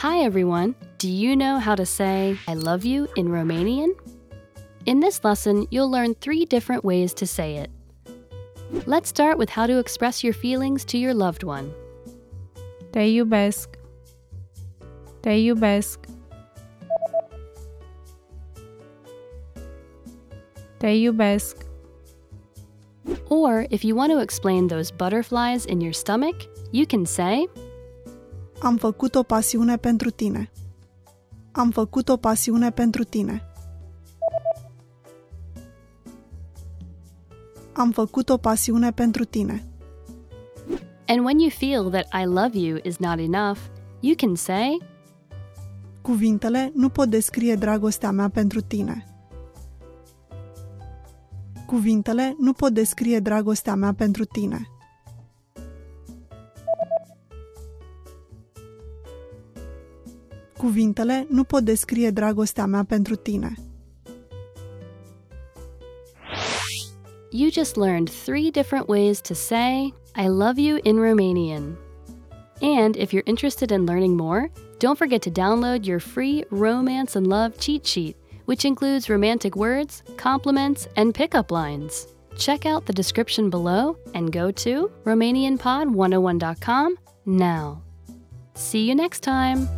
Hi everyone! Do you know how to say I love you in Romanian? In this lesson, you'll learn three different ways to say it. Let's start with how to express your feelings to your loved one. Te iubesc. Te iubesc. Te iubesc. Or if you want to explain those butterflies in your stomach, you can say Am făcut o pasiune pentru tine. Am făcut o pasiune pentru tine. Am făcut o pasiune pentru tine. And when you feel that I love you is not enough, you can say Cuvintele nu pot descrie dragostea mea pentru tine. Cuvintele nu pot descrie dragostea mea pentru tine. Cuvintele nu pot descrie dragostea mea pentru tine. You just learned three different ways to say I love you in Romanian. And if you're interested in learning more, don't forget to download your free Romance and Love cheat sheet, which includes romantic words, compliments, and pickup lines. Check out the description below and go to RomanianPod101.com now. See you next time!